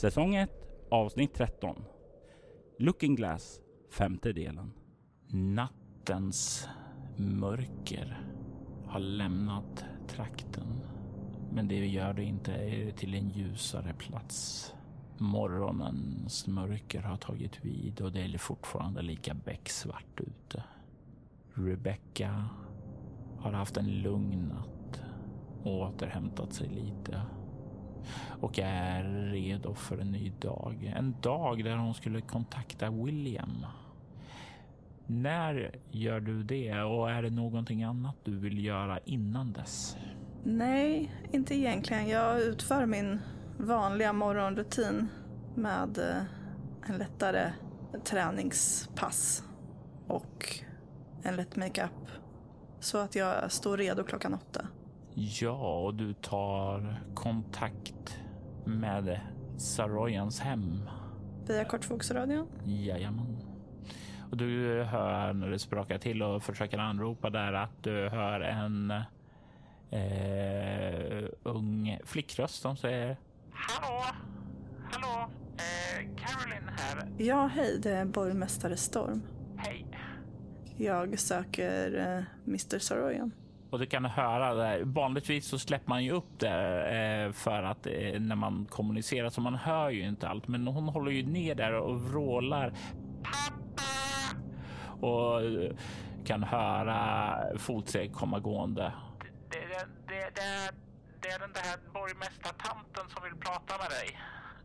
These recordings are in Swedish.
Säsong 1, avsnitt 13. Looking Glass, femte delen. Nattens mörker har lämnat trakten. Men det gör det inte till en ljusare plats. Morgonens mörker har tagit vid och det är fortfarande lika becksvart ute. Rebecca har haft en lugn natt och återhämtat sig lite och är redo för en ny dag. En dag där hon skulle kontakta William. När gör du det och är det någonting annat du vill göra innan dess? Nej, inte egentligen. Jag utför min vanliga morgonrutin med eh, en lättare träningspass och en lätt makeup. Så att jag står redo klockan åtta. Ja, och du tar kontakt med Saroyans hem. Via kortvågsradion? Jajamän. Och du hör när det sprakar till och försöker anropa där att du hör en eh, ung flickröst som säger Hallå, hallå, eh, Caroline här. Ja, hej, det är borgmästare Storm. Hej. Jag söker eh, Mr Saroyan. Och du kan höra där. Vanligtvis så släpper man ju upp det eh, för att eh, när man kommunicerar så man hör ju inte allt. Men hon håller ju ner där och vrålar. Och eh, kan höra fotsteg komma gående. Det, det, det, det, det är den där borgmästartanten som vill prata med dig.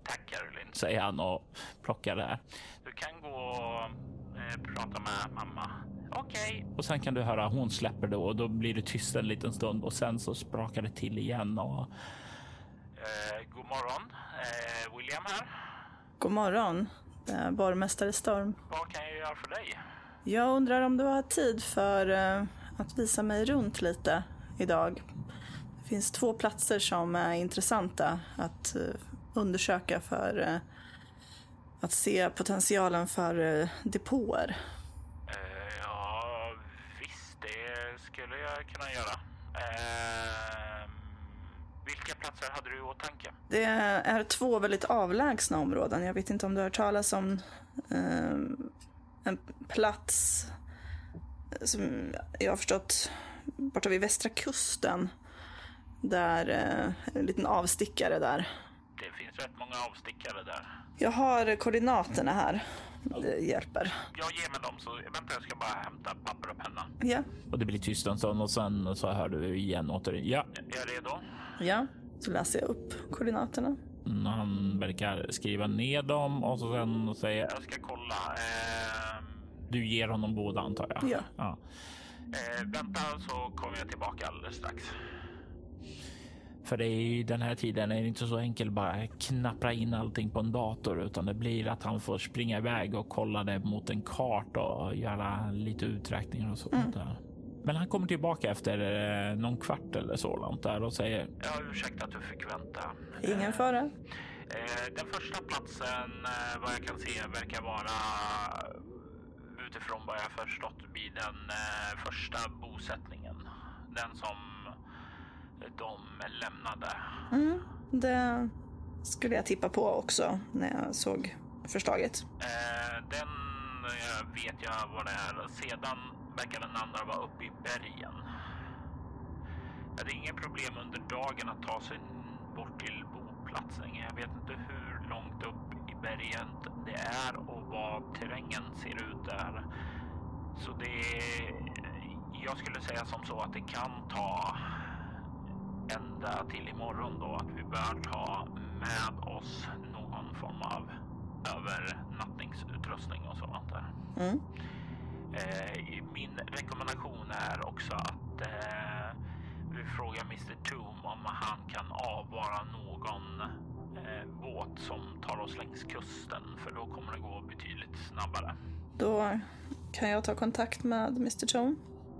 Tack Caroline, säger han och plockar där. Du kan gå och prata med mamma. Okej. Okay. Och sen kan du höra hon släpper då och då blir det tyst en liten stund och sen så sprakar det till igen och. Eh, god morgon, eh, William här. God morgon, eh, borgmästare Storm. Vad kan jag göra för dig? Jag undrar om du har tid för eh, att visa mig runt lite idag. Det finns två platser som är intressanta att eh, undersöka för eh, att se potentialen för depåer. Skulle jag kunna göra. Eh, vilka platser hade du i åtanke? Det är två väldigt avlägsna områden. Jag vet inte om du har hört talas om eh, en plats som jag har förstått borta vid västra kusten. Där, eh, en liten avstickare där. Det finns rätt många avstickare där. Jag har koordinaterna här det hjälper. Jag ger mig dem så vänta jag ska bara hämta papper och penna. Ja. Och det blir tyst en stund och sen så hör du igen åter. Ja. Jag är redo. Ja, så läser jag upp koordinaterna. Mm, han verkar skriva ner dem och så sen säger jag ska kolla. Eh, du ger honom båda antar jag? Ja. ja. Eh, vänta så kommer jag tillbaka alldeles strax. För det är i den här tiden är det inte så enkelt bara knappra in allting på en dator utan det blir att han får springa iväg och kolla det mot en karta och göra lite uträkningar och sånt mm. där. Men han kommer tillbaka efter eh, någon kvart eller så där och säger. Ja, ursäkta att du fick vänta. Ingen fara. Eh, den första platsen eh, vad jag kan se verkar vara utifrån vad jag förstått vid den första bosättningen. Den som de lämnade. Mm, det skulle jag tippa på också när jag såg förslaget. Eh, den eh, vet jag vad det är. Sedan verkar den andra vara uppe i bergen. Det är inget problem under dagen att ta sig bort till boplatsen. Jag vet inte hur långt upp i bergen det är och vad terrängen ser ut där. Så det... Jag skulle säga som så att det kan ta ända till imorgon då att vi bör ta med oss någon form av övernattningsutrustning och sånt där. Mm. Eh, min rekommendation är också att eh, vi frågar Mr Toom om han kan avvara någon eh, båt som tar oss längs kusten för då kommer det gå betydligt snabbare. Då kan jag ta kontakt med Mr Toom.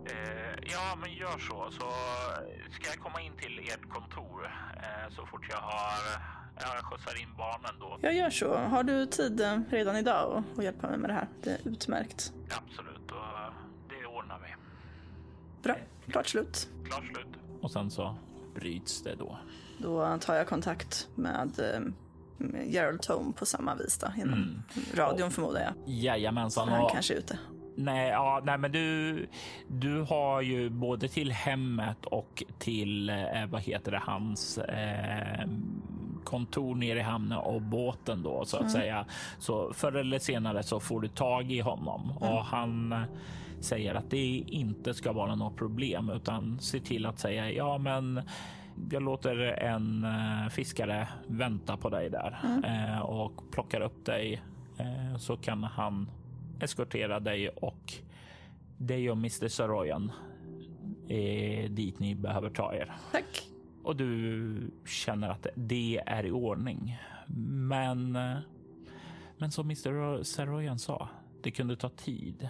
Eh, ja, men gör så. Så ska jag komma in till ert kontor eh, så fort jag har jag skjutsar in barnen då. Jag gör så. Har du tid eh, redan idag att hjälpa mig med det här? Det är utmärkt. Absolut, och det ordnar vi. Bra. Klart slut. Klart slut. Och sen så bryts det då. Då tar jag kontakt med Gerald Tome på samma vis då, genom mm. radion förmodar jag. Jajamensan. Han kanske är ute. Nej, ja, nej, men du, du har ju både till hemmet och till eh, vad heter det, hans eh, kontor nere i hamnen och båten då så att mm. säga. Så förr eller senare så får du tag i honom mm. och han säger att det inte ska vara något problem utan se till att säga ja, men jag låter en eh, fiskare vänta på dig där mm. eh, och plockar upp dig eh, så kan han eskortera dig och dig och Mr. Saroyan är dit ni behöver ta er. Tack. Och du känner att det är i ordning. Men, men som Mr. Saroyan sa, det kunde ta tid.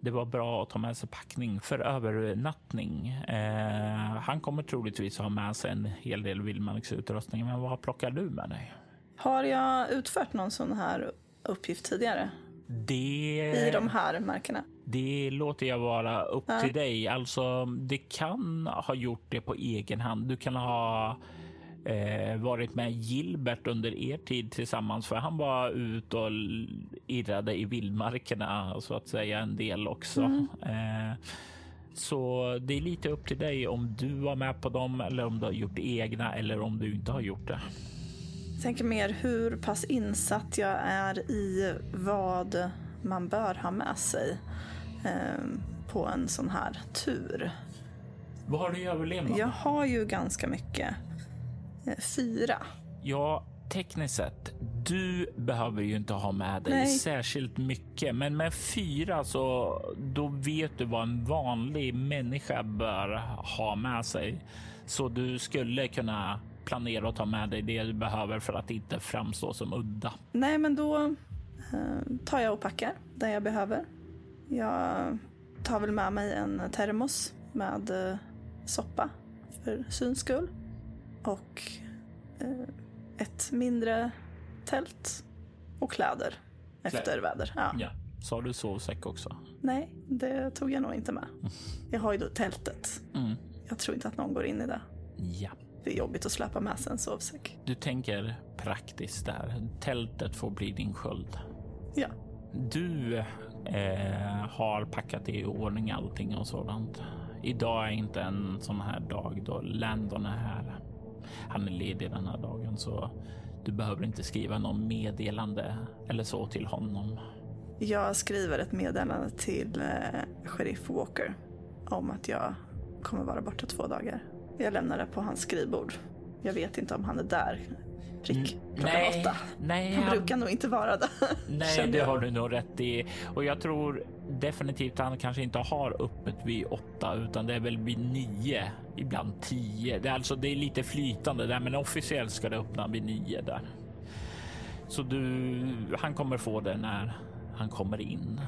Det var bra att ta med sig packning för övernattning. Eh, han kommer troligtvis ha med sig en hel del vildmarksutrustning. Men vad plockar du med dig? Har jag utfört någon sån här uppgift tidigare? Det... I de här markerna? Det låter jag vara upp ja. till dig. Alltså, det kan ha gjort det på egen hand. Du kan ha eh, varit med Gilbert under er tid tillsammans, för han var ute och irrade i vildmarkerna så att säga en del också. Mm. Eh, så det är lite upp till dig om du var med på dem eller om du har gjort egna eller om du inte har gjort det. Tänker mer hur pass insatt jag är i vad man bör ha med sig eh, på en sån här tur. Vad har du i överlevnad? Jag har ju ganska mycket. Eh, fyra. Ja, tekniskt sett. Du behöver ju inte ha med dig Nej. särskilt mycket, men med fyra så då vet du vad en vanlig människa bör ha med sig. Så du skulle kunna planera att ta med dig det du behöver för att inte framstå som udda. Nej, men då eh, tar jag och packar det jag behöver. Jag tar väl med mig en termos med eh, soppa för syns skull. Och eh, ett mindre tält och kläder efter väder. Ja. ja. Sa du sovsäck också? Nej, det tog jag nog inte med. Jag har ju då tältet. Mm. Jag tror inte att någon går in i det. Ja. Det är jobbigt att släppa med sig en sovsäck. Du tänker praktiskt där. Tältet får bli din sköld. Ja. Du eh, har packat i ordning allting och sådant. Idag är inte en sån här dag då Landon är här. Han är ledig den här dagen så du behöver inte skriva någon meddelande eller så till honom. Jag skriver ett meddelande till eh, sheriff Walker om att jag kommer vara borta två dagar. Jag lämnar det på hans skrivbord. Jag vet inte om han är där prick mm, nej, åtta. Nej, han, brukar nog inte vara det. Nej, det har du nog rätt i. Och jag tror definitivt att han kanske inte har öppet vid åtta utan det är väl vid nio, ibland tio. Det är alltså det är lite flytande där, men officiellt ska det öppna vid nio där. Så du, han kommer få det när han kommer in.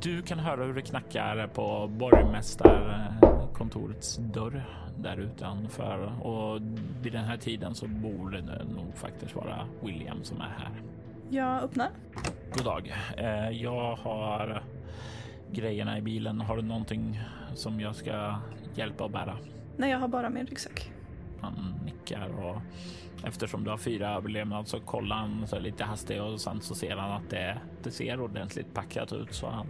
Du kan höra hur det knackar på borgmästarkontorets dörr där utanför och vid den här tiden så borde det nog faktiskt vara William som är här. Jag öppnar. God dag. Eh, jag har grejerna i bilen. Har du någonting som jag ska hjälpa att bära? Nej, jag har bara min ryggsäck. Han nickar och eftersom du har fyra överlevnad så kollar han så lite hastigt och sen så ser han att det, det ser ordentligt packat ut så han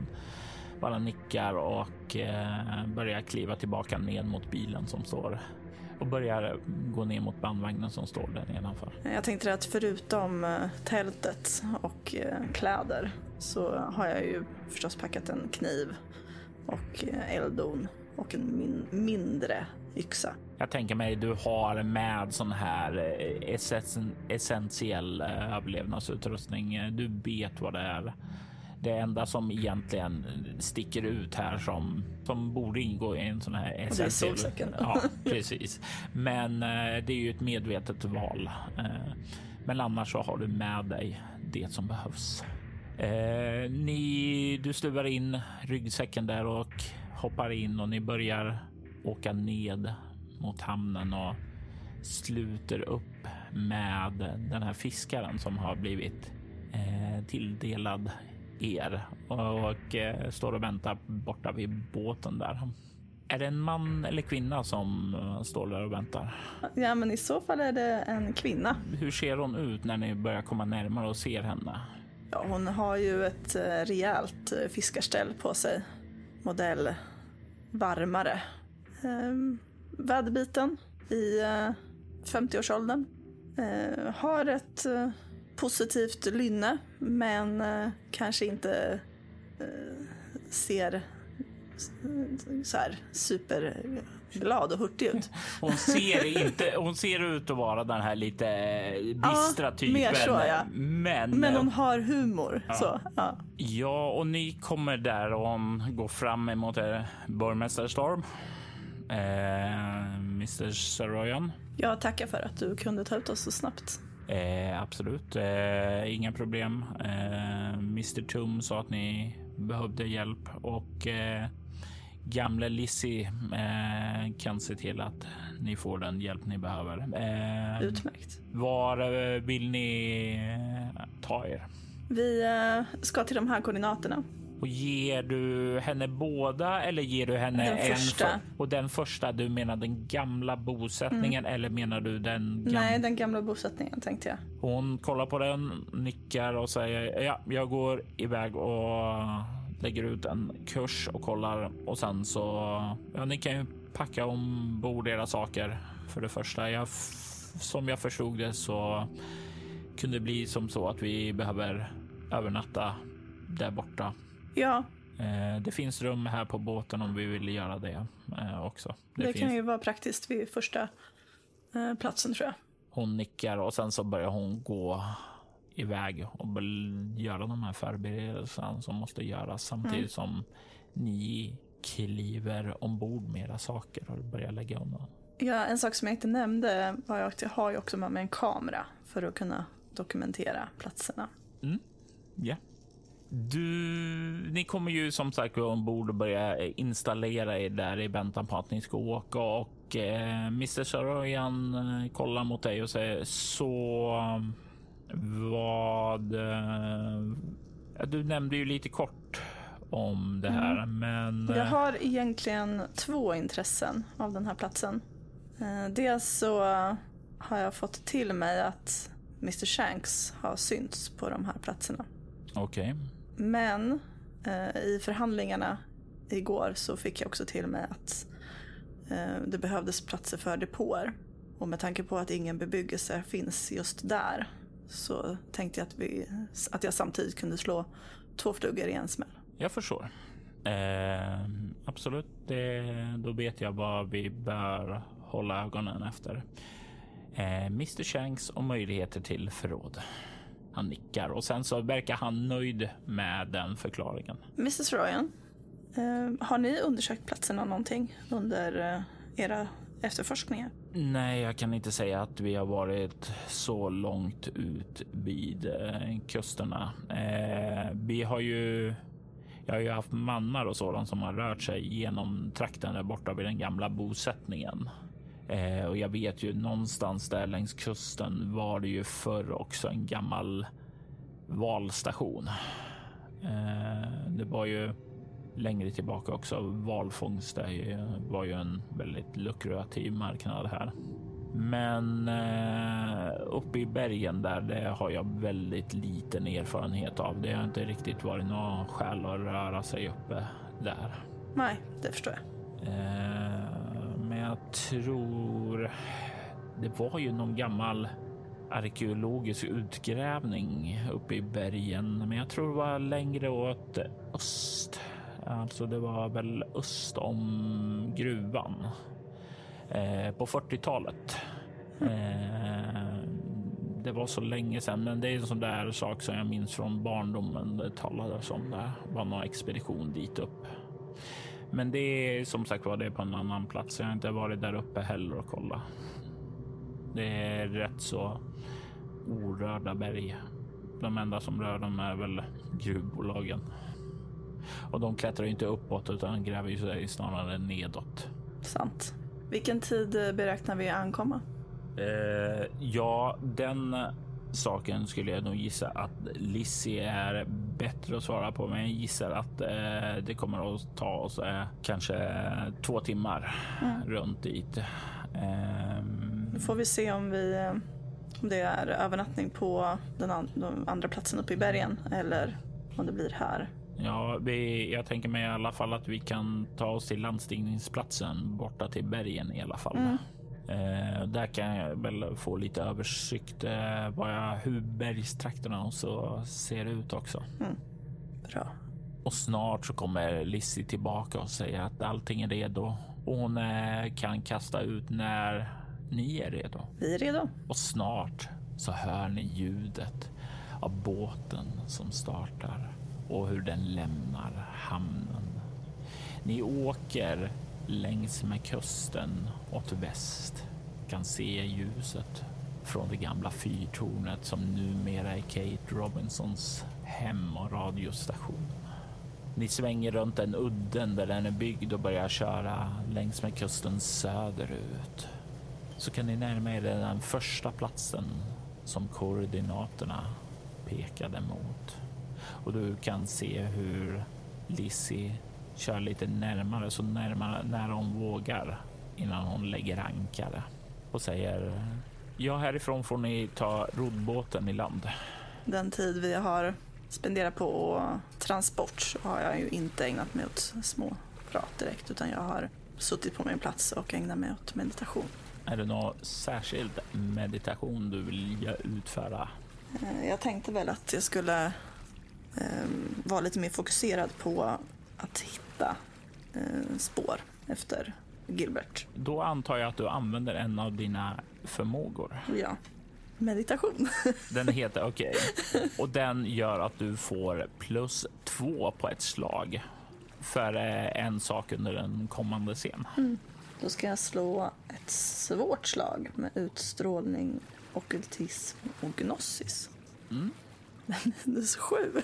bara nickar och eh, börjar kliva tillbaka ned mot bilen som står och börjar gå ner mot bandvagnen som står där nedanför. Jag tänkte att förutom eh, tältet och eh, kläder så har jag ju förstås packat en kniv och elddon och en min mindre yxa. Jag tänker mig du har med sån här essentiell överlevnadsutrustning. Du vet vad det är det enda som egentligen sticker ut här som som borde ingå i en sån här essentiell. Ja, precis. Men eh, det är ju ett medvetet val. Eh, men annars så har du med dig det som behövs. Eh, ni, du stuvar in ryggsäcken där och hoppar in och ni börjar åka ned mot hamnen och sluter upp med den här fiskaren som har blivit eh, tilldelad er och, och eh, står och väntar borta vid båten där. Är det en man eller kvinna som eh, står där och väntar? Ja, men i så fall är det en kvinna. Hur ser hon ut när ni börjar komma närmare och ser henne? Ja, hon har ju ett eh, rejält fiskarställ på sig. Modell varmare. Ehm, väderbiten i eh, 50-årsåldern. Eh, har ett positivt lynne, men eh, kanske inte ser så här superglad och hurtig ut. Hon ser, inte, hon ser ut att vara den här lite bistra ja, typen. Mer så, ja. men, men hon har humor. Ja. Så, ja. ja, och ni kommer där och hon går fram emot borgmästare Storm. Eh, Mr Saroyan. Jag tackar för att du kunde ta ut oss så snabbt. Eh, absolut, eh, inga problem. Eh, Mr Tum sa att ni behövde hjälp och eh, gamle Lizzie eh, kan se till att ni får den hjälp ni behöver. Eh, Utmärkt. Var eh, vill ni ta er? Vi ska till de här koordinaterna. Och ger du henne båda eller ger du henne den en första? För, och den första, du menar den gamla bosättningen mm. eller menar du den? Gam Nej, den gamla bosättningen tänkte jag. Hon kollar på den, nickar och säger ja, jag går iväg och lägger ut en kurs och kollar och sen så ja, ni kan ju packa ombord era saker för det första. Jag, som jag förstod det så kunde det bli som så att vi behöver övernatta där borta Ja. Eh, det finns rum här på båten om vi vill göra det eh, också. Det, det finns... kan ju vara praktiskt vid första eh, platsen tror jag. Hon nickar och sen så börjar hon gå iväg och göra de här förberedelserna som måste göras samtidigt mm. som ni kliver ombord med era saker och börjar lägga undan. Ja, en sak som jag inte nämnde var att jag har ju också med mig en kamera för att kunna dokumentera platserna. Mm. Ja. Du, ni kommer ju som sagt gå ombord och börja installera er där i väntan på att ni ska åka och eh, Mr Saroyan eh, kollar mot dig och säger så vad? Eh, du nämnde ju lite kort om det här, mm. men. Jag eh, har egentligen två intressen av den här platsen. Eh, dels så har jag fått till mig att Mr Shanks har synts på de här platserna. Okej. Okay. Men eh, i förhandlingarna igår så fick jag också till mig att eh, det behövdes platser för depåer. Och med tanke på att ingen bebyggelse finns just där så tänkte jag att, vi, att jag samtidigt kunde slå två flugor i en smäll. Jag förstår. Eh, absolut, det, då vet jag vad vi bör hålla ögonen efter. Eh, Mr Shanks och möjligheter till förråd. Han nickar och sen så verkar han nöjd med den förklaringen. Mrs Ryan, eh, har ni undersökt platserna någonting under eh, era efterforskningar? Nej, jag kan inte säga att vi har varit så långt ut vid eh, kusterna. Eh, vi har ju jag har ju haft mannar och sådant som har rört sig genom trakten där borta vid den gamla bosättningen. Eh, och jag vet ju någonstans där längs kusten var det ju förr också en gammal valstation. Eh, det var ju längre tillbaka också. Valfångst det var ju en väldigt lukrativ marknad här. Men eh, uppe i bergen där, det har jag väldigt liten erfarenhet av. Det har inte riktigt varit någon skäl att röra sig uppe där. Nej, det förstår jag. Eh, men jag tror det var ju någon gammal arkeologisk utgrävning uppe i bergen, men jag tror det var längre åt öst. Alltså, det var väl öst om gruvan eh, på 40-talet. Eh, det var så länge sedan, men det är en sån där sak som jag minns från barndomen. Det talades om det var någon expedition dit upp. Men det är som sagt var det på en annan plats. Jag har inte varit där uppe heller och kolla. Det är rätt så orörda berg. De enda som rör dem är väl gruvbolagen. Och de klättrar inte uppåt utan gräver sig snarare nedåt. Sant. Vilken tid beräknar vi ankomma? Eh, ja, den saken skulle jag nog gissa att Lizzie är bättre att svara på, men jag gissar att eh, det kommer att ta oss eh, kanske två timmar mm. runt dit. Eh, nu får vi se om vi eh, om det är övernattning på den, an den andra platsen uppe i bergen eller om det blir här. Ja, vi, jag tänker mig i alla fall att vi kan ta oss till landstigningsplatsen borta till bergen i alla fall. Mm. Eh, där kan jag väl få lite översikt eh, jag, hur bergstrakterna och så ser ut också. Mm. Bra. Och snart så kommer Lizzie tillbaka och säger att allting är redo och hon eh, kan kasta ut när ni är redo. Vi är redo. Och snart så hör ni ljudet av båten som startar och hur den lämnar hamnen. Ni åker längs med kusten åt väst kan se ljuset från det gamla fyrtornet som numera är Kate Robinsons hem och radiostation. Ni svänger runt den udden där den är byggd och börjar köra längs med kusten söderut. Så kan ni närma er den första platsen som koordinaterna pekade mot. Och du kan se hur Lizzie kör lite närmare, så närmare när hon vågar innan hon lägger ankare och säger ja, härifrån får ni ta roddbåten i land. Den tid vi har spenderat på transport har jag ju inte ägnat mig åt små prat direkt utan jag har suttit på min plats och ägnat mig åt meditation. Är det någon särskild meditation du vill utföra? Eh, jag tänkte väl att jag skulle um, vara lite mer fokuserad på att hitta uh, spår efter Gilbert. Då antar jag att du använder en av dina förmågor. Ja, meditation. Den heter okej okay. och den gör att du får plus två på ett slag för eh, en sak under en kommande scen. Mm. Då ska jag slå ett svårt slag med utstrålning, okultism och gnosis. Mm. Minus sju.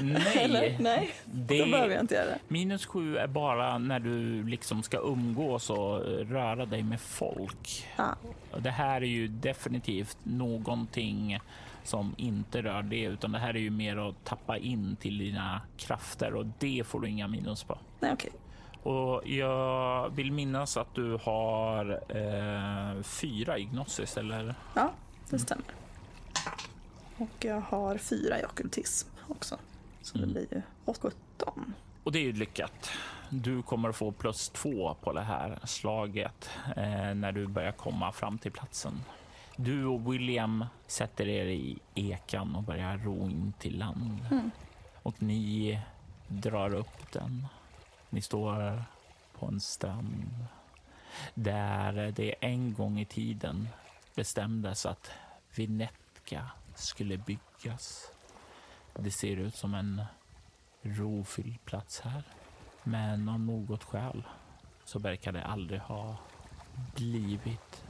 Nej, Eller? Nej, det, då behöver jag inte göra det. Minus sju är bara när du liksom ska umgås och röra dig med folk. Ah. Det här är ju definitivt någonting som inte rör det, utan det här är ju mer att tappa in till dina krafter och det får du inga minus på. Nej, okay. Och jag vill minnas att du har eh, fyra i Gnosis, eller? Ja, det stämmer. Och jag har fyra i okultism också. Så mm. det blir ju 17. Och det är ju lyckat. Du kommer att få plus två på det här slaget eh, när du börjar komma fram till platsen. Du och William sätter er i ekan och börjar ro in till land. Mm. Och ni drar upp den. Ni står på en strand där det en gång i tiden bestämdes att Vinetka skulle byggas. Det ser ut som en rofylld plats här. Men av något skäl så verkar det aldrig ha blivit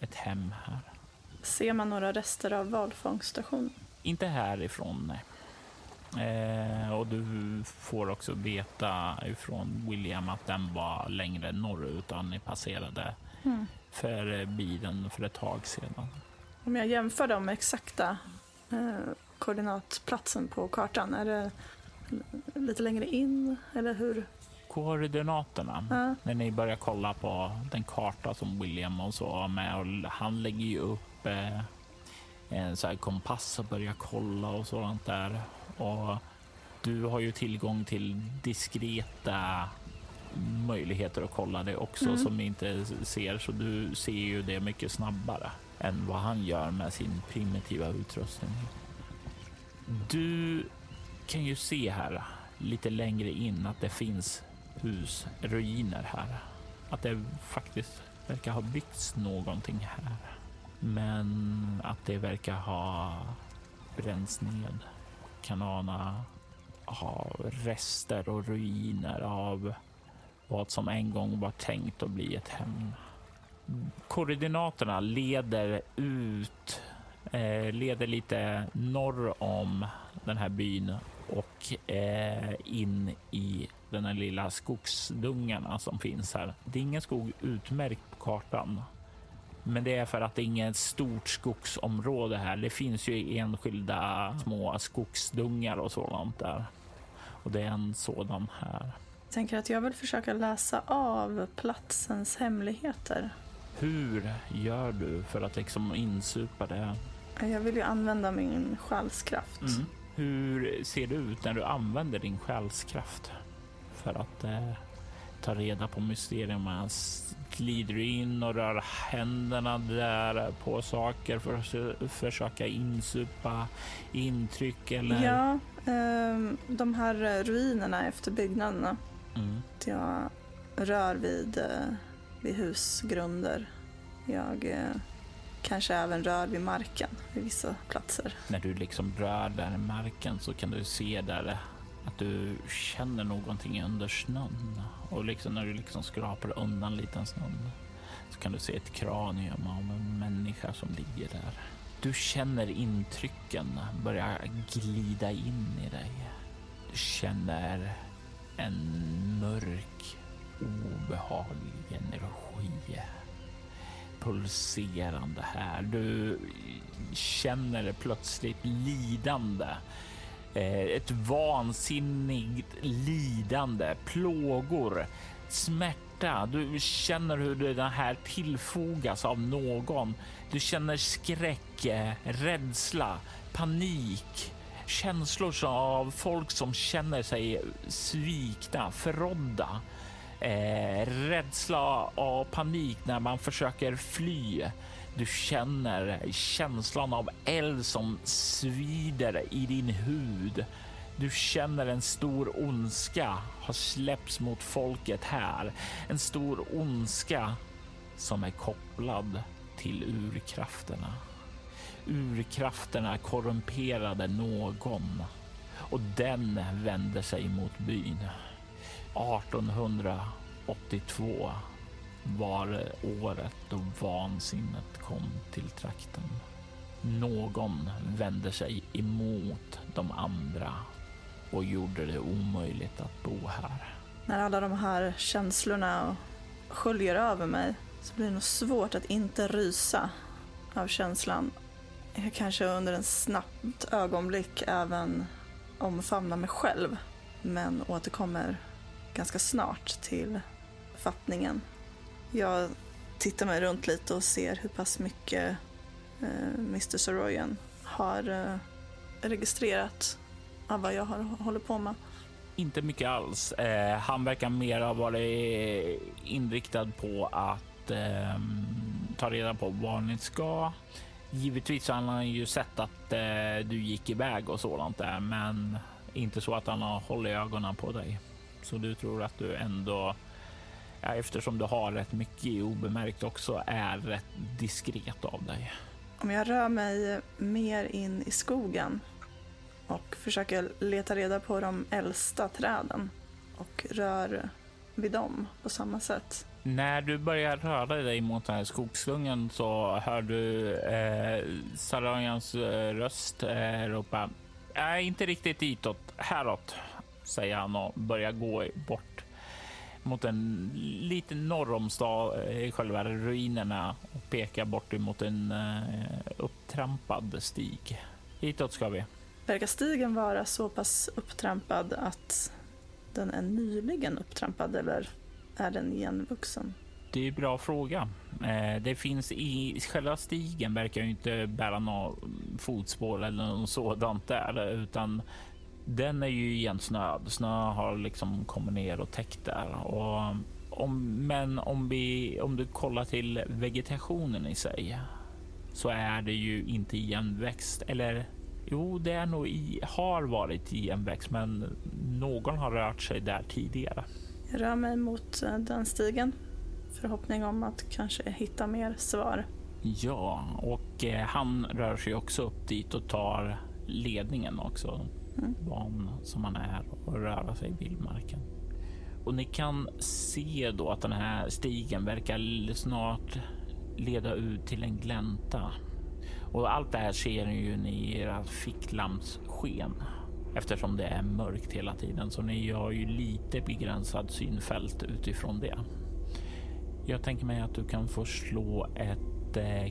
ett hem här. Ser man några rester av valfångststation? Inte härifrån, nej. Eh, och du får också veta ifrån William att den var längre norrut utan ni passerade mm. förbi den för ett tag sedan. Om jag jämför dem med exakta eh, koordinatplatsen på kartan, är det lite längre in eller hur? Koordinaterna, ja. när ni börjar kolla på den karta som William och så har med och han lägger ju upp eh, en så här kompass och börjar kolla och sådant där. Och du har ju tillgång till diskreta möjligheter att kolla det också mm. som ni inte ser, så du ser ju det mycket snabbare än vad han gör med sin primitiva utrustning. Du kan ju se här lite längre in att det finns hus, ruiner här. Att det faktiskt verkar ha byggts någonting här. Men att det verkar ha bränts ned. Kan ana rester och ruiner av vad som en gång var tänkt att bli ett hem. Koordinaterna leder ut, eh, leder lite norr om den här byn och eh, in i den här lilla skogsdungarna som finns här. Det är ingen skog utmärkt på kartan, men det är för att det är inget stort skogsområde här. Det finns ju enskilda små skogsdungar och sådant där och det är en sådan här. Jag tänker att jag vill försöka läsa av platsens hemligheter. Hur gör du för att liksom insupa det? Jag vill ju använda min själskraft. Mm. Hur ser det ut när du använder din själskraft för att eh, ta reda på mysterierna? Glider du in och rör händerna där på saker för att försöka insupa intryck? Eller? Ja, eh, de här ruinerna efter byggnaderna. Mm. Jag rör vid, eh, vid husgrunder. Jag eh, kanske även rör vid marken vid vissa platser. När du liksom rör där i marken så kan du se där att du känner någonting under snön och liksom när du liksom skrapar undan lite snön så kan du se ett kranium av en människa som ligger där. Du känner intrycken börja glida in i dig. Du känner en mörk, obehaglig energi pulserande här. Du känner plötsligt lidande. Eh, ett vansinnigt lidande, plågor, smärta. Du känner hur det här tillfogas av någon. Du känner skräck, eh, rädsla, panik, känslor av folk som känner sig svikna, förrådda eh, rädsla och panik när man försöker fly. Du känner känslan av eld som svider i din hud. Du känner en stor ondska har släppts mot folket här. En stor ondska som är kopplad till urkrafterna. Urkrafterna korrumperade någon och den vände sig mot byn. 1882 var året då vansinnet kom till trakten. Någon vände sig emot de andra och gjorde det omöjligt att bo här. När alla de här känslorna sköljer över mig så blir det nog svårt att inte rysa av känslan. Jag kanske under en snabbt ögonblick även omfamnar mig själv men återkommer ganska snart till fattningen. Jag tittar mig runt lite och ser hur pass mycket eh, Mr Soroyan har eh, registrerat av vad jag har, håller på med. Inte mycket alls. Eh, han verkar mer ha varit inriktad på att eh, ta reda på var ni ska. Givetvis har han ju sett att eh, du gick iväg och sådant där, men inte så att han har hållit ögonen på dig. Så du tror att du ändå, ja, eftersom du har rätt mycket obemärkt också, är rätt diskret av dig. Om jag rör mig mer in i skogen och försöker leta reda på de äldsta träden och rör vid dem på samma sätt. När du börjar röra dig mot den här skogsslungen så hör du eh, Sarajans eh, röst eh, ropa. Nej, inte riktigt ditåt, häråt säger han och börjar gå bort mot en lite norr om stad, eh, själva ruinerna och pekar bort mot en uh, upptrampad stig. Hitåt ska vi. Verkar stigen vara så pass upptrampad att den är nyligen upptrampad eller är den igenvuxen? Det är en bra fråga. Eh, det finns i själva stigen verkar ju inte bära något fotspår eller något sådant där, utan den är ju igen snö. Snö har liksom kommit ner och täckt där. Och om, men om, vi, om du kollar till vegetationen i sig så är det ju inte igenväxt. Eller jo, det är nog i, har varit igenväxt, men någon har rört sig där tidigare. Jag rör mig mot eh, den stigen. Förhoppning om att kanske hitta mer svar. Ja, och eh, han rör sig också upp dit och tar ledningen också. Mm. Van som man är och röra sig i vildmarken. Och ni kan se då att den här stigen verkar snart leda ut till en glänta. Och allt det här ser ni ju i era ficklampssken eftersom det är mörkt hela tiden. Så ni har ju lite begränsad synfält utifrån det. Jag tänker mig att du kan få slå ett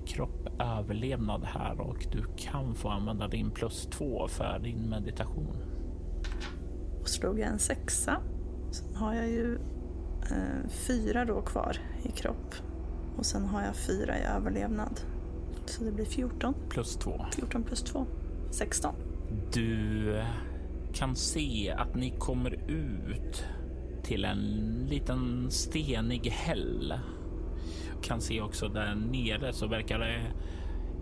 kropp överlevnad här och du kan få använda din plus två för din meditation. Och slog jag en sexa. Sen har jag ju eh, fyra då kvar i kropp. Och sen har jag fyra i överlevnad. Så det blir 14. Plus två. 14 plus 2. 16. Du kan se att ni kommer ut till en liten stenig häll. Kan se också där nere så verkar det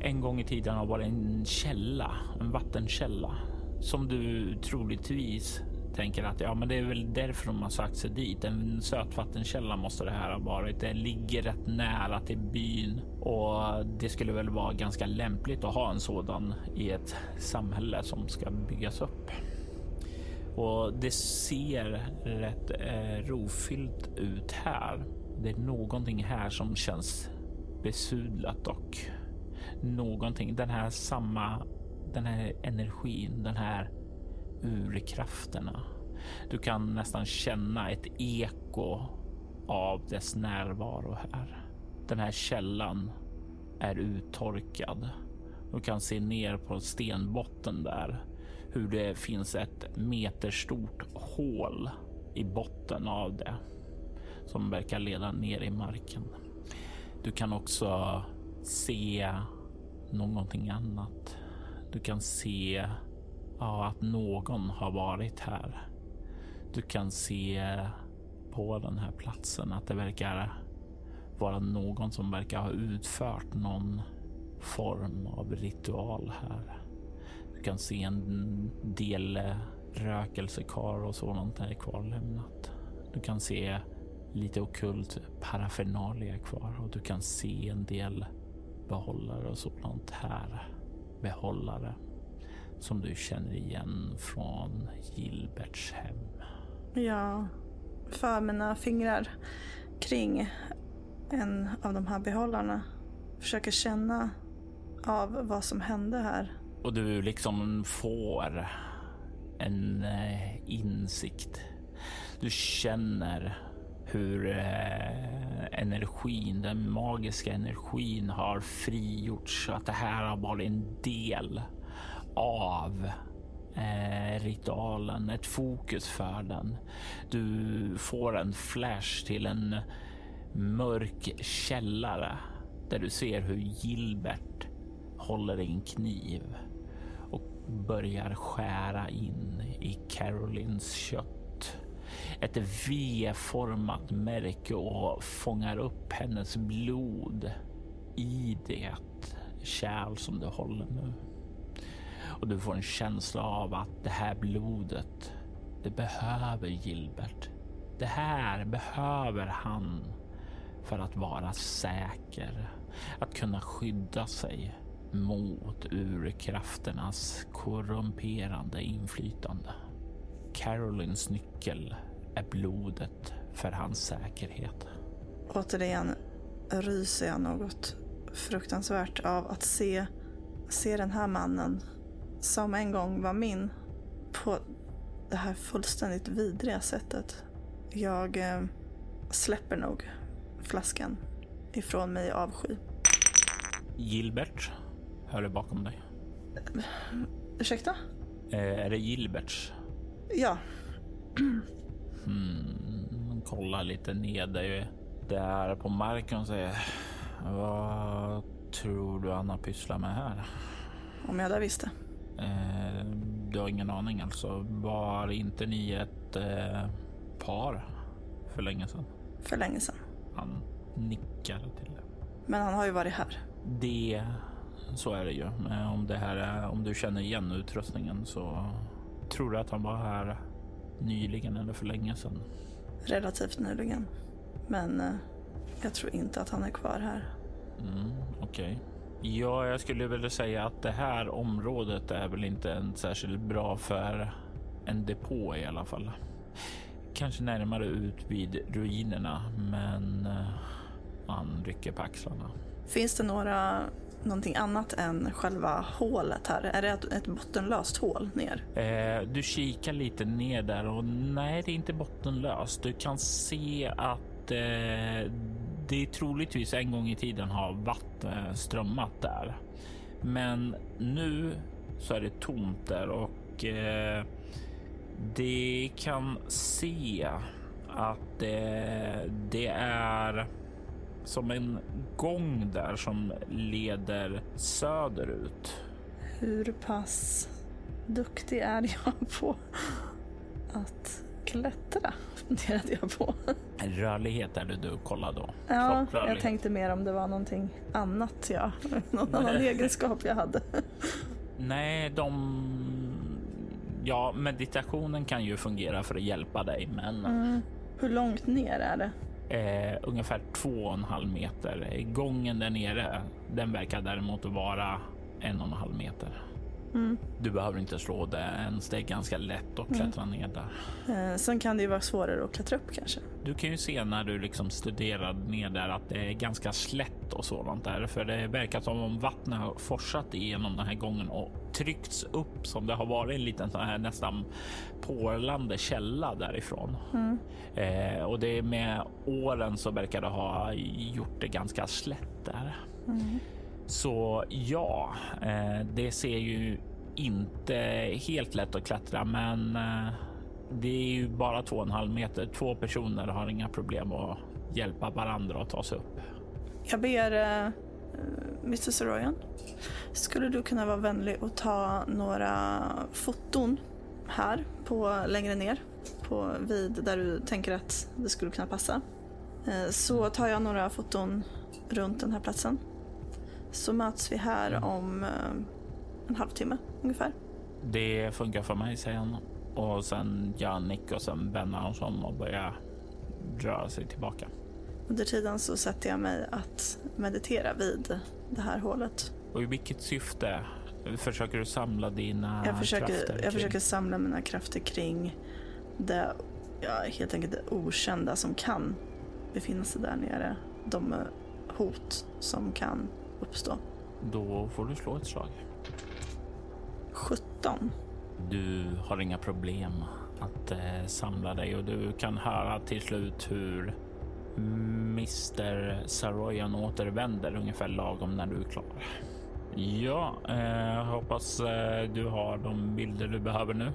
en gång i tiden ha varit en källa, en vattenkälla som du troligtvis tänker att ja, men det är väl därför de har sagt sig dit. En sötvattenkälla måste det här ha varit. Det ligger rätt nära till byn och det skulle väl vara ganska lämpligt att ha en sådan i ett samhälle som ska byggas upp. Och det ser rätt eh, rofyllt ut här. Det är någonting här som känns besudlat och någonting. Den här samma, den här energin, den här urkrafterna. Du kan nästan känna ett eko av dess närvaro här. Den här källan är uttorkad. Du kan se ner på stenbotten där hur det finns ett meterstort hål i botten av det som verkar leda ner i marken. Du kan också se någonting annat. Du kan se ja, att någon har varit här. Du kan se på den här platsen att det verkar vara någon som verkar ha utfört någon form av ritual här. Du kan se en del rökelsekar och sådant är kvarlämnat. Du kan se lite okult paraffernalia kvar och du kan se en del behållare och sådant här. Behållare som du känner igen från Gilberts hem. Jag för mina fingrar kring en av de här behållarna. Försöker känna av vad som hände här. Och du liksom får en eh, insikt. Du känner hur eh, energin, den magiska energin har frigjorts. Att det här har varit en del av eh, ritualen, ett fokus för den. Du får en flash till en mörk källare där du ser hur Gilbert håller i en kniv och börjar skära in i Carolins kött. Ett V-format märke och fångar upp hennes blod i det kärl som du håller nu och du får en känsla av att det här blodet, det behöver Gilbert. Det här behöver han för att vara säker, att kunna skydda sig mot urkrafternas korrumperande inflytande. Carolins nyckel är blodet för hans säkerhet. Återigen ryser jag något fruktansvärt av att se, se den här mannen som en gång var min på det här fullständigt vidriga sättet. Jag eh, släpper nog flaskan ifrån mig i avsky. Gilbert, hör du bakom dig. Ursäkta? Eh, är det Gilberts? Ja. Hmm, kollar lite ner där på marken och säger Vad tror du Anna pysslar med här? Om jag hade visst det. Eh, du har ingen aning alltså? Var inte ni ett eh, par för länge sedan? För länge sedan. Han nickar till det. Men han har ju varit här. Det, så är det ju. Om det här är, om du känner igen utrustningen så tror du att han var här nyligen eller för länge sedan? Relativt nyligen. Men eh, jag tror inte att han är kvar här. Mm, Okej. Ja, jag skulle vilja säga att det här området är väl inte en särskilt bra för en depå i alla fall. Kanske närmare ut vid ruinerna, men eh, han rycker på axlarna. Finns det några, någonting annat än själva hålet här? Är det ett, ett bottenlöst hål ner? Eh, du kikar lite ner där och nej, det är inte bottenlöst. Du kan se att eh, det troligtvis en gång i tiden har vatten eh, strömmat där. Men nu så är det tomt där och eh, det kan se att det, det är som en gång där som leder söderut. Hur pass duktig är jag på att klättra? Funderade jag på. Rörlighet är det du kollar då. Ja, jag tänkte mer om det var någonting annat, ja. Någon annan egenskap jag hade. Nej, de... Ja, meditationen kan ju fungera för att hjälpa dig, men Mm. Hur långt ner är det? Eh, ungefär två och en halv meter. Gången där nere, den verkar däremot vara en och en halv meter. Mm. Du behöver inte slå det ens. Det är ganska lätt att klättra ner där. Eh, sen kan det ju vara svårare att klättra upp kanske. Du kan ju se när du liksom studerar ner där att det är ganska slätt och sådant där, för det verkar som om vattnet har forsat igenom den här gången och tryckts upp som det har varit en liten sån här nästan porlande källa därifrån. Eh, och det är med åren så verkar det ha gjort det ganska slätt där. Så ja, eh, det ser ju inte helt lätt att klättra, men eh, det är ju bara två och en halv meter. Två personer har inga problem att hjälpa varandra att ta sig upp. Jag ber eh, uh, Mr Soroyan, skulle du kunna vara vänlig och ta några foton här på längre ner på vid där du tänker att det skulle kunna passa. Uh, Så tar jag några foton runt den här platsen. Så möts vi här om eh, en halvtimme ungefär. Det funkar för mig, säger han. Och sen gör han nick och sen vänder han sig om och börjar röra sig tillbaka. Under tiden så sätter jag mig att meditera vid det här hålet. Och i vilket syfte försöker du samla dina Jag försöker, krafter? jag kring? försöker samla mina krafter kring det, ja, helt enkelt det okända som kan befinna sig där nere. De hot som kan uppstå. Då får du slå ett slag. 17. Du har inga problem att eh, samla dig och du kan höra till slut hur Mr Saroyan återvänder ungefär lagom när du är klar. Ja, eh, hoppas eh, du har de bilder du behöver nu.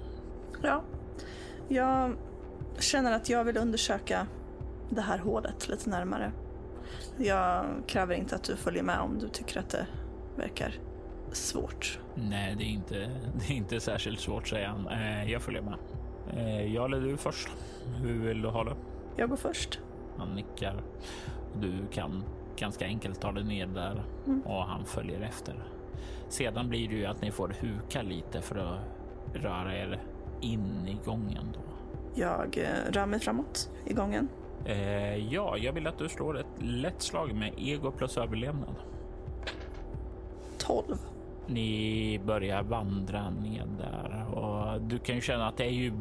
Ja, jag känner att jag vill undersöka det här hålet lite närmare. Jag kräver inte att du följer med om du tycker att det verkar svårt. Nej, det är inte, det är inte särskilt svårt, säger han. Eh, jag följer med. Eh, jag eller du först? Hur vill du ha det? Jag går först. Han nickar. Du kan ganska enkelt ta dig ner där och han följer efter. Sedan blir det ju att ni får huka lite för att röra er in i gången då. Jag eh, rör mig framåt i gången. Eh, ja, jag vill att du slår ett lätt slag med ego plus överlevnad. 12. Ni börjar vandra ned där och du kan ju känna att det är ju.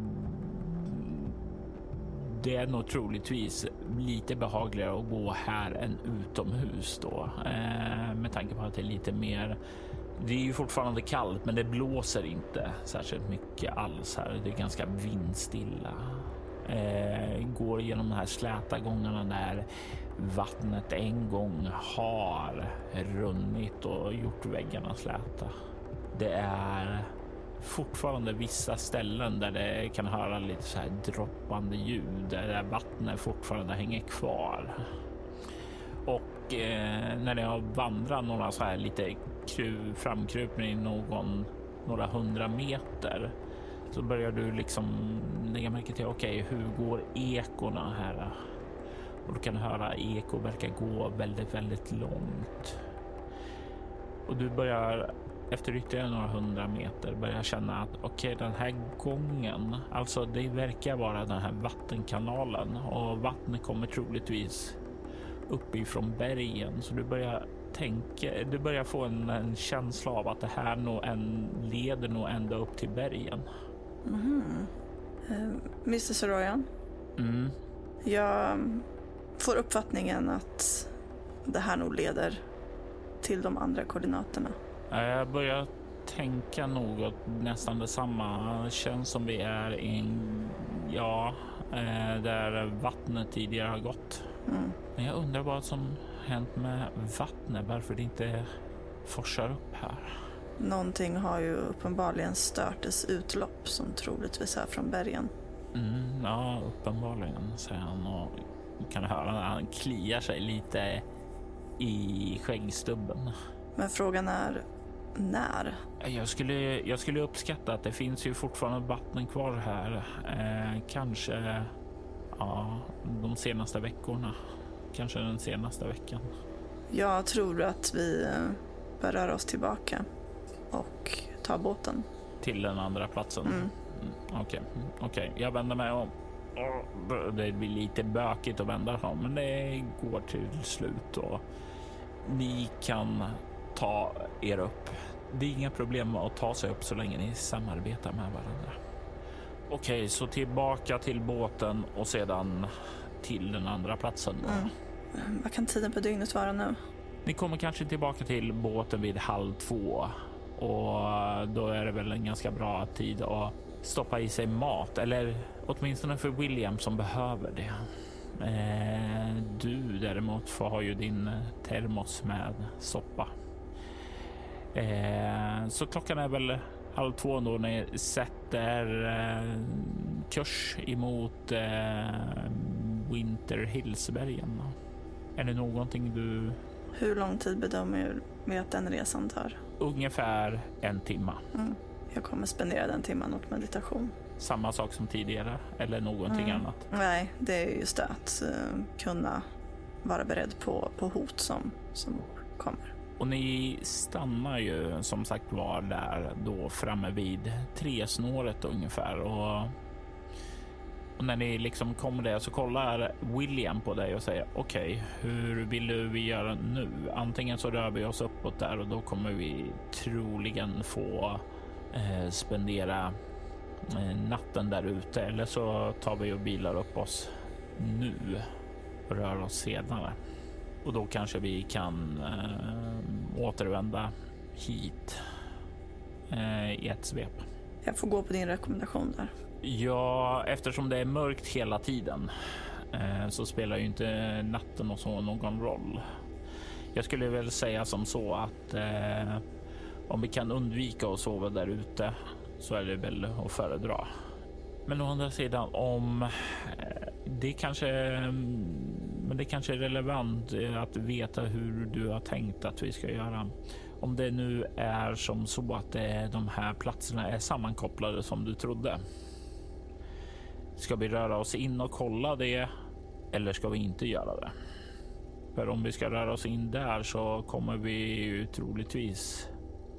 Det är nog troligtvis lite behagligare att gå här än utomhus då eh, med tanke på att det är lite mer. Det är ju fortfarande kallt, men det blåser inte särskilt mycket alls här. Det är ganska vindstilla. Eh, går genom de här släta gångarna där vattnet en gång har runnit och gjort väggarna släta. Det är fortfarande vissa ställen där det kan höra lite så här droppande ljud där vattnet fortfarande hänger kvar. Och eh, när ni har vandrat några så här lite kru, i någon några hundra meter så börjar du liksom lägga märke till okej, hur går ekorna här? Och du kan höra eko verkar gå väldigt, väldigt långt. Och du börjar efter ytterligare några hundra meter börjar känna att okej, den här gången, alltså det verkar vara den här vattenkanalen och vattnet kommer troligtvis uppifrån bergen. Så du börjar tänka, du börjar få en, en känsla av att det här nog en, leder nog ända upp till bergen. Mm. Uh, Mr Soroyan? Mm. Jag får uppfattningen att det här nog leder till de andra koordinaterna. Jag börjar tänka något nästan detsamma. Det känns som vi är i ja, eh, där vattnet tidigare har gått. Mm. Men jag undrar vad som hänt med vattnet, varför det inte forsar upp här. Någonting har ju uppenbarligen stört dess utlopp som troligtvis är från bergen. Mm, ja, uppenbarligen, säger han och kan höra när han kliar sig lite i skäggstubben. Men frågan är när? Jag skulle, jag skulle uppskatta att det finns ju fortfarande vatten kvar här. Eh, kanske ja, de senaste veckorna. Kanske den senaste veckan. Jag tror att vi eh, bör röra oss tillbaka och ta båten. Till den andra platsen? Mm. mm okej, okay. okay. jag vänder mig om. Det blir lite bökigt att vända sig om, men det går till slut och ni kan ta er upp. Det är inga problem att ta sig upp så länge ni samarbetar med varandra. Okej, okay, så tillbaka till båten och sedan till den andra platsen. Mm. Vad kan tiden på dygnet vara nu? Ni kommer kanske tillbaka till båten vid halv två och då är det väl en ganska bra tid att stoppa i sig mat eller åtminstone för William som behöver det. Eh, du däremot får ha ju din eh, termos med soppa. Eh, så klockan är väl halv två då ni sätter eh, kurs emot eh, Winter Hillsbergen. Är det någonting du... Hur lång tid bedömer vi att den resan tar? Ungefär en timme. Mm. Jag kommer spendera den timmen åt meditation. Samma sak som tidigare eller någonting mm. annat? Nej, det är just det att uh, kunna vara beredd på, på hot som, som kommer. Och ni stannar ju som sagt var där då framme vid tresnåret ungefär och och när ni liksom kommer där så kollar William på dig och säger okej, okay, hur vill du vi göra nu? Antingen så rör vi oss uppåt där och då kommer vi troligen få eh, spendera eh, natten där ute eller så tar vi och bilar upp oss nu och rör oss senare. Och då kanske vi kan eh, återvända hit eh, i ett svep. Jag får gå på din rekommendation där. Ja, eftersom det är mörkt hela tiden eh, så spelar ju inte natten och så någon roll. Jag skulle väl säga som så att eh, om vi kan undvika att sova där ute så är det väl att föredra. Men å andra sidan om eh, det kanske mm, men det kanske är relevant eh, att veta hur du har tänkt att vi ska göra. Om det nu är som så att eh, de här platserna är sammankopplade som du trodde. Ska vi röra oss in och kolla det eller ska vi inte göra det? För om vi ska röra oss in där så kommer vi ju troligtvis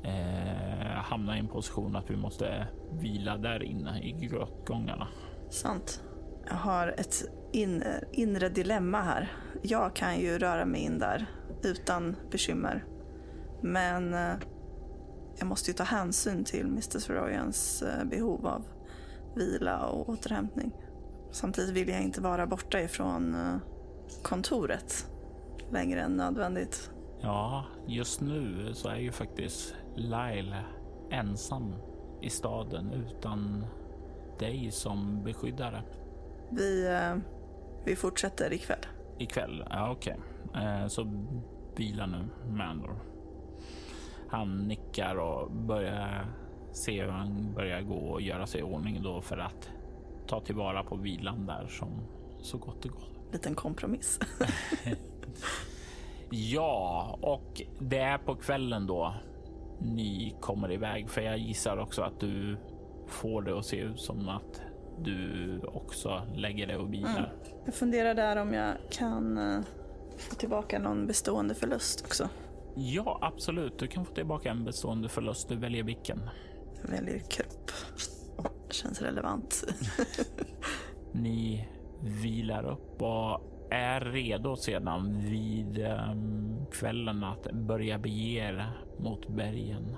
eh, hamna i en position att vi måste vila där inne i grottgångarna. Sant. Jag har ett in, inre dilemma här. Jag kan ju röra mig in där utan bekymmer. Men eh, jag måste ju ta hänsyn till Mr. Soroyans eh, behov av vila och återhämtning. Samtidigt vill jag inte vara borta ifrån eh, kontoret längre än nödvändigt. Ja, just nu så är ju faktiskt Lyle ensam i staden utan dig som beskyddare. Vi, eh, vi fortsätter ikväll. Ikväll? Ja, okej. Okay. Eh, så vila nu, Mandor. Han nickar och börjar se hur han börjar gå och göra sig i ordning då för att ta tillvara på vilan där som så gott det går. Liten kompromiss. ja, och det är på kvällen då ni kommer iväg, för jag gissar också att du får det att se ut som att du också lägger dig och vilar. Mm. Jag funderar där om jag kan uh, få tillbaka någon bestående förlust också. Ja, absolut. Du kan få tillbaka en bestående förlust. Du väljer vilken. Väljer kropp. Känns relevant. Ni vilar upp och är redo sedan vid um, kvällen att börja bege er mot bergen.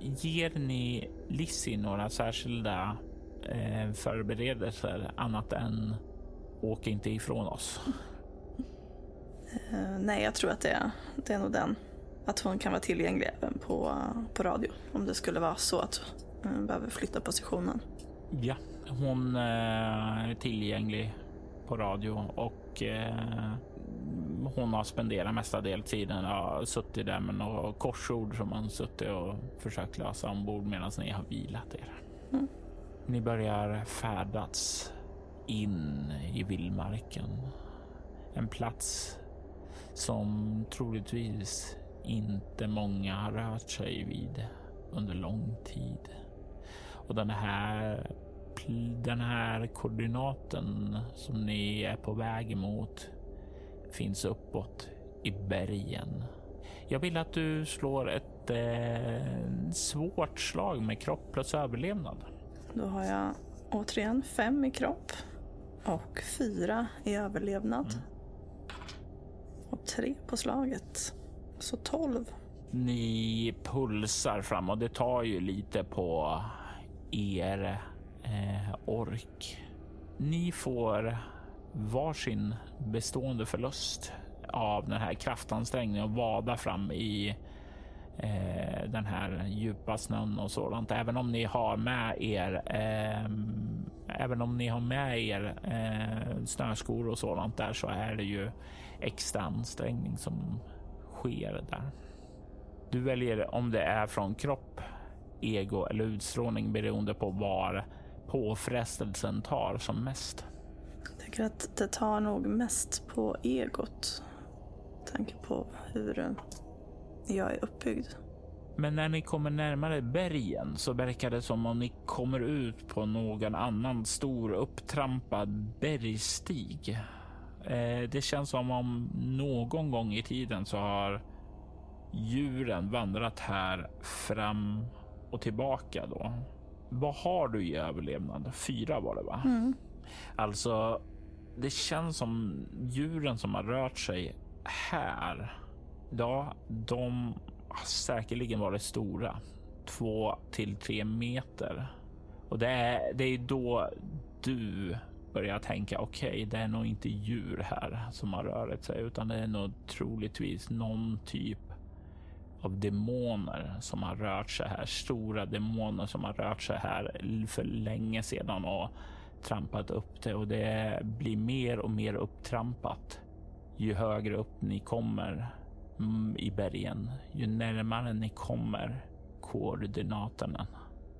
Ger ni Lissi några särskilda eh, förberedelser annat än åk inte ifrån oss? Uh, nej, jag tror att det är, det är nog den. Att hon kan vara tillgänglig även på, på radio om det skulle vara så att hon behöver flytta positionen. Ja, hon eh, är tillgänglig på radio och eh, hon har spenderat mestadels tiden har suttit där med några korsord som man suttit och försökt lösa ombord medan ni har vilat er. Mm. Ni börjar färdas in i vildmarken. En plats som troligtvis inte många har rört sig vid under lång tid. Och den här den här koordinaten som ni är på väg emot finns uppåt i bergen. Jag vill att du slår ett eh, svårt slag med kropp plus överlevnad. Då har jag återigen fem i kropp och fyra i överlevnad. Mm. Och tre på slaget. Så tolv. Ni pulsar fram och det tar ju lite på er eh, ork. Ni får varsin bestående förlust av den här kraftansträngningen och vada fram i eh, den här djupa snön och sådant. Även om ni har med er eh, även om ni har med er eh, snöskor och sådant där så är det ju extra ansträngning som sker där. Du väljer om det är från kropp, ego eller utstrålning beroende på var påfrestelsen tar som mest. Jag tycker att det tar nog mest på egot. Tanke på hur jag är uppbyggd. Men när ni kommer närmare bergen så verkar det som om ni kommer ut på någon annan stor upptrampad bergstig. Eh, det känns som om någon gång i tiden så har djuren vandrat här fram och tillbaka då. Vad har du i överlevnad? Fyra var det va? Mm. Alltså, det känns som djuren som har rört sig här. Ja, de har säkerligen varit stora. Två till tre meter. Och det är, det är då du börjar tänka okej, okay, det är nog inte djur här som har rört sig, utan det är nog troligtvis någon typ av demoner som har rört sig här. Stora demoner som har rört sig här för länge sedan och trampat upp det och det blir mer och mer upptrampat ju högre upp ni kommer mm, i bergen, ju närmare ni kommer koordinaterna.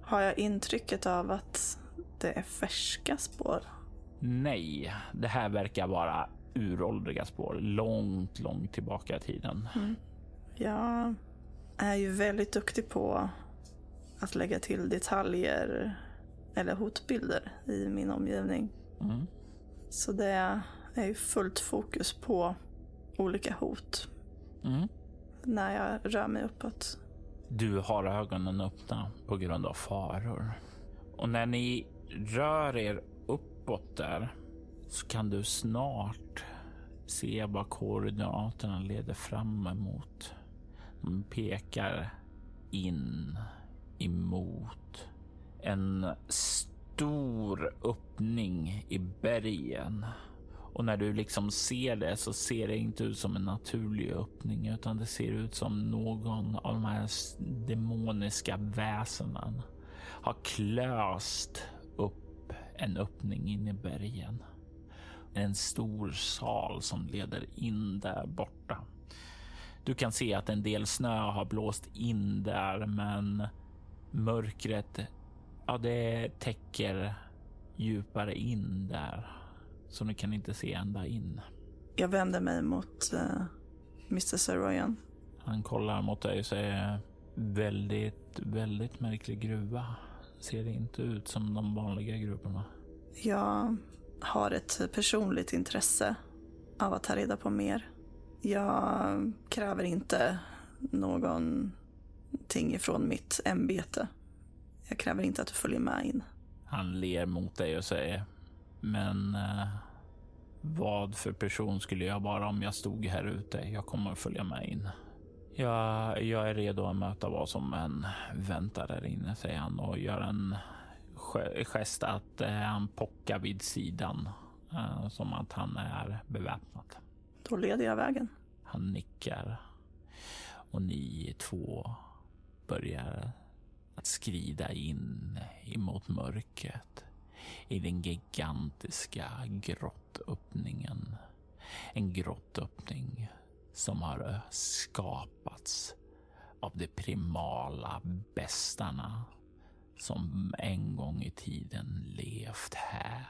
Har jag intrycket av att det är färska spår? Nej, det här verkar vara uråldriga spår långt, långt tillbaka i tiden. Mm. Jag är ju väldigt duktig på att lägga till detaljer eller hotbilder i min omgivning. Mm. Så det är ju fullt fokus på olika hot mm. när jag rör mig uppåt. Du har ögonen öppna på grund av faror. Och när ni rör er uppåt där så kan du snart se vad koordinaterna leder fram emot. De pekar in emot en stor öppning i bergen. Och när du liksom ser det så ser det inte ut som en naturlig öppning utan det ser ut som någon av de här demoniska väsenen har klöst upp en öppning in i bergen. En stor sal som leder in där borta. Du kan se att en del snö har blåst in där, men mörkret, ja, det täcker djupare in där. Så ni kan inte se ända in. Jag vänder mig mot uh, eh, Mr. Saroyan. Han kollar mot dig och säger väldigt, väldigt märklig gruva. Ser inte ut som de vanliga gruvorna. Jag har ett personligt intresse av att ta reda på mer. Jag kräver inte någonting ifrån mitt ämbete. Jag kräver inte att du följer med in. Han ler mot dig och säger, men uh, Vad för person skulle jag vara om jag stod här ute? Jag kommer att följa med in. Jag, jag är redo att möta vad som än väntar där inne, säger han och gör en gest att eh, han pockar vid sidan eh, som att han är beväpnad. Då leder jag vägen. Han nickar och ni två börjar att skrida in emot mörkret i den gigantiska grottöppningen. En grottöppning som har skapats av de primala bestarna som en gång i tiden levt här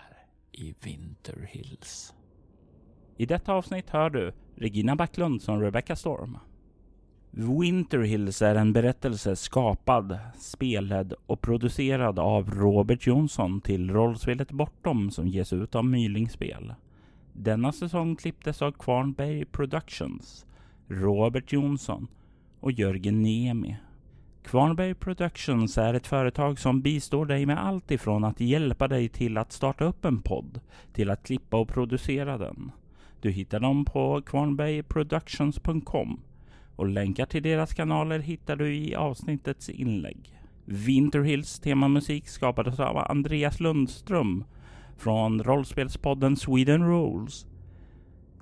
i Winter Hills. I detta avsnitt hör du Regina Backlund som Rebecca Storm. Winter Hills är en berättelse skapad, spelad och producerad av Robert Jonsson till rollspelet Bortom som ges ut av Mylingspel. Denna säsong klipptes av Kvarnberg Productions, Robert Jonsson och Jörgen Niemi. Kvarnberg Productions är ett företag som bistår dig med allt ifrån att hjälpa dig till att starta upp en podd till att klippa och producera den. Du hittar dem på kvarnbergproductions.com och länkar till deras kanaler hittar du i avsnittets inlägg. Winterhills temamusik skapades av Andreas Lundström från rollspelspodden Sweden Rules.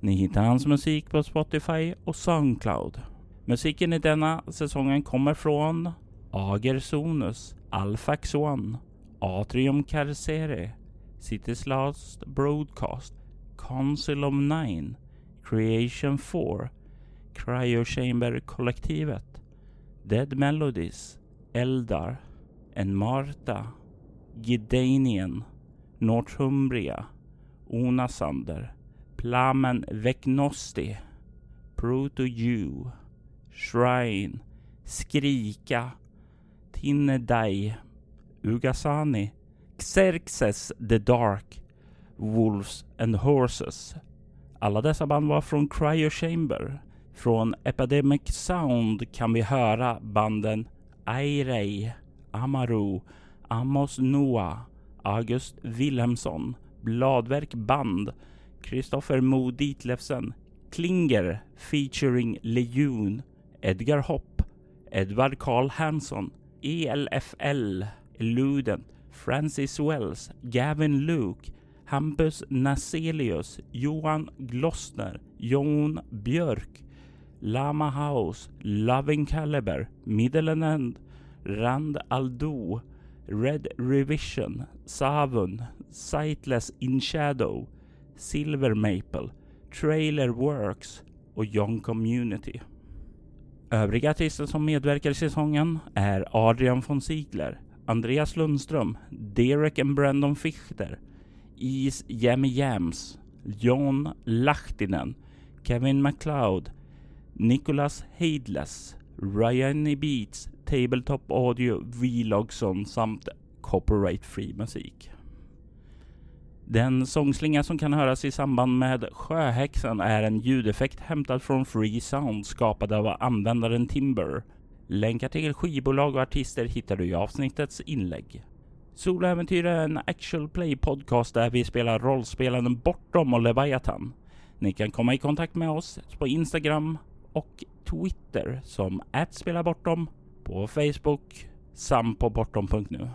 Ni hittar hans musik på Spotify och Soundcloud. Musiken i denna säsongen kommer från Ager Sonus, Alfax One, Atrium Carcere, Cities Last Broadcast, Council of Nine, Creation 4, Cryo Chamber-kollektivet, Dead Melodies, Eldar, En Marta, Gidanian, Northumbria, Onasander, Plamen Vecnosti, Proto-Jew, Shrine, Skrika, Tinnedai, Ugasani, Xerxes the Dark, Wolves and Horses. Alla dessa band var från Cryo Chamber. Från Epidemic Sound kan vi höra banden Airei, Amaru, Amos Noah, August Wilhelmsson, Bladverk Band, Kristoffer Mo Ditlevsen, Klinger featuring Lejon, Edgar Hopp, Edvard Karl Hansson, ELFL, Luden, Francis Wells, Gavin Luke, Hampus Naselius, Johan Glossner, Jon Björk, Lama House, Loving Caliber, Middle and End, Rand Aldo, Red Revision, Savun, Sightless In Shadow, Silver Maple, Trailer Works och Young Community. Övriga artister som medverkar i säsongen är Adrian von Ziegler, Andreas Lundström, Derek and Brandon Fichter, Is Jammy Jams, John Lahtinen, Kevin MacLeod, Nicholas Heidless, Ryan. Beats, Tabletop Audio, Vlogson samt Copyright Free musik. Den sångslinga som kan höras i samband med Sjöhäxan är en ljudeffekt hämtad från Free Sound skapad av användaren Timber. Länkar till skivbolag och artister hittar du i avsnittets inlägg. Soloäventyr är en actual play podcast där vi spelar rollspelen Bortom och Leviathan. Ni kan komma i kontakt med oss på Instagram och Twitter som @spelabortom, på Facebook samt på bortom.nu.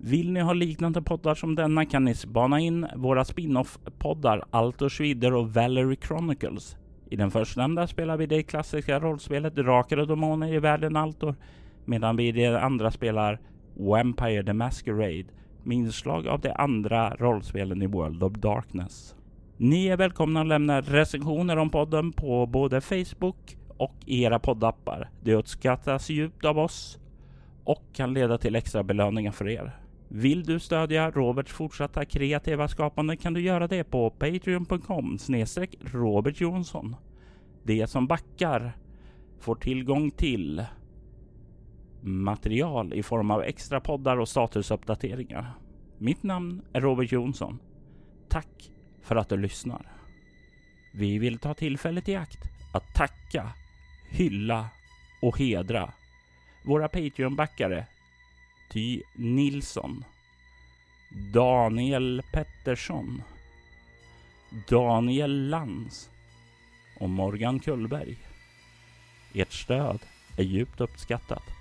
Vill ni ha liknande poddar som denna kan ni spana in våra spin-off-poddar Altor Schwider och Valerie Chronicles. I den förstnämnda spelar vi det klassiska rollspelet Drakar och Demoner i världen Altor, medan vi i det andra spelar Vampire the Masquerade med inslag av de andra rollspelen i World of Darkness. Ni är välkomna att lämna recensioner om podden på både Facebook och i era poddappar. Det uppskattas djupt av oss och kan leda till extra belöningar för er. Vill du stödja Roberts fortsatta kreativa skapande kan du göra det på patreon.com snedstreck Robert Jonsson. De som backar får tillgång till material i form av extra poddar och statusuppdateringar. Mitt namn är Robert Jonsson. Tack för att du lyssnar. Vi vill ta tillfället i akt att tacka, hylla och hedra våra Patreon-backare Ty Nilsson, Daniel Pettersson, Daniel Lantz och Morgan Kullberg. Ert stöd är djupt uppskattat.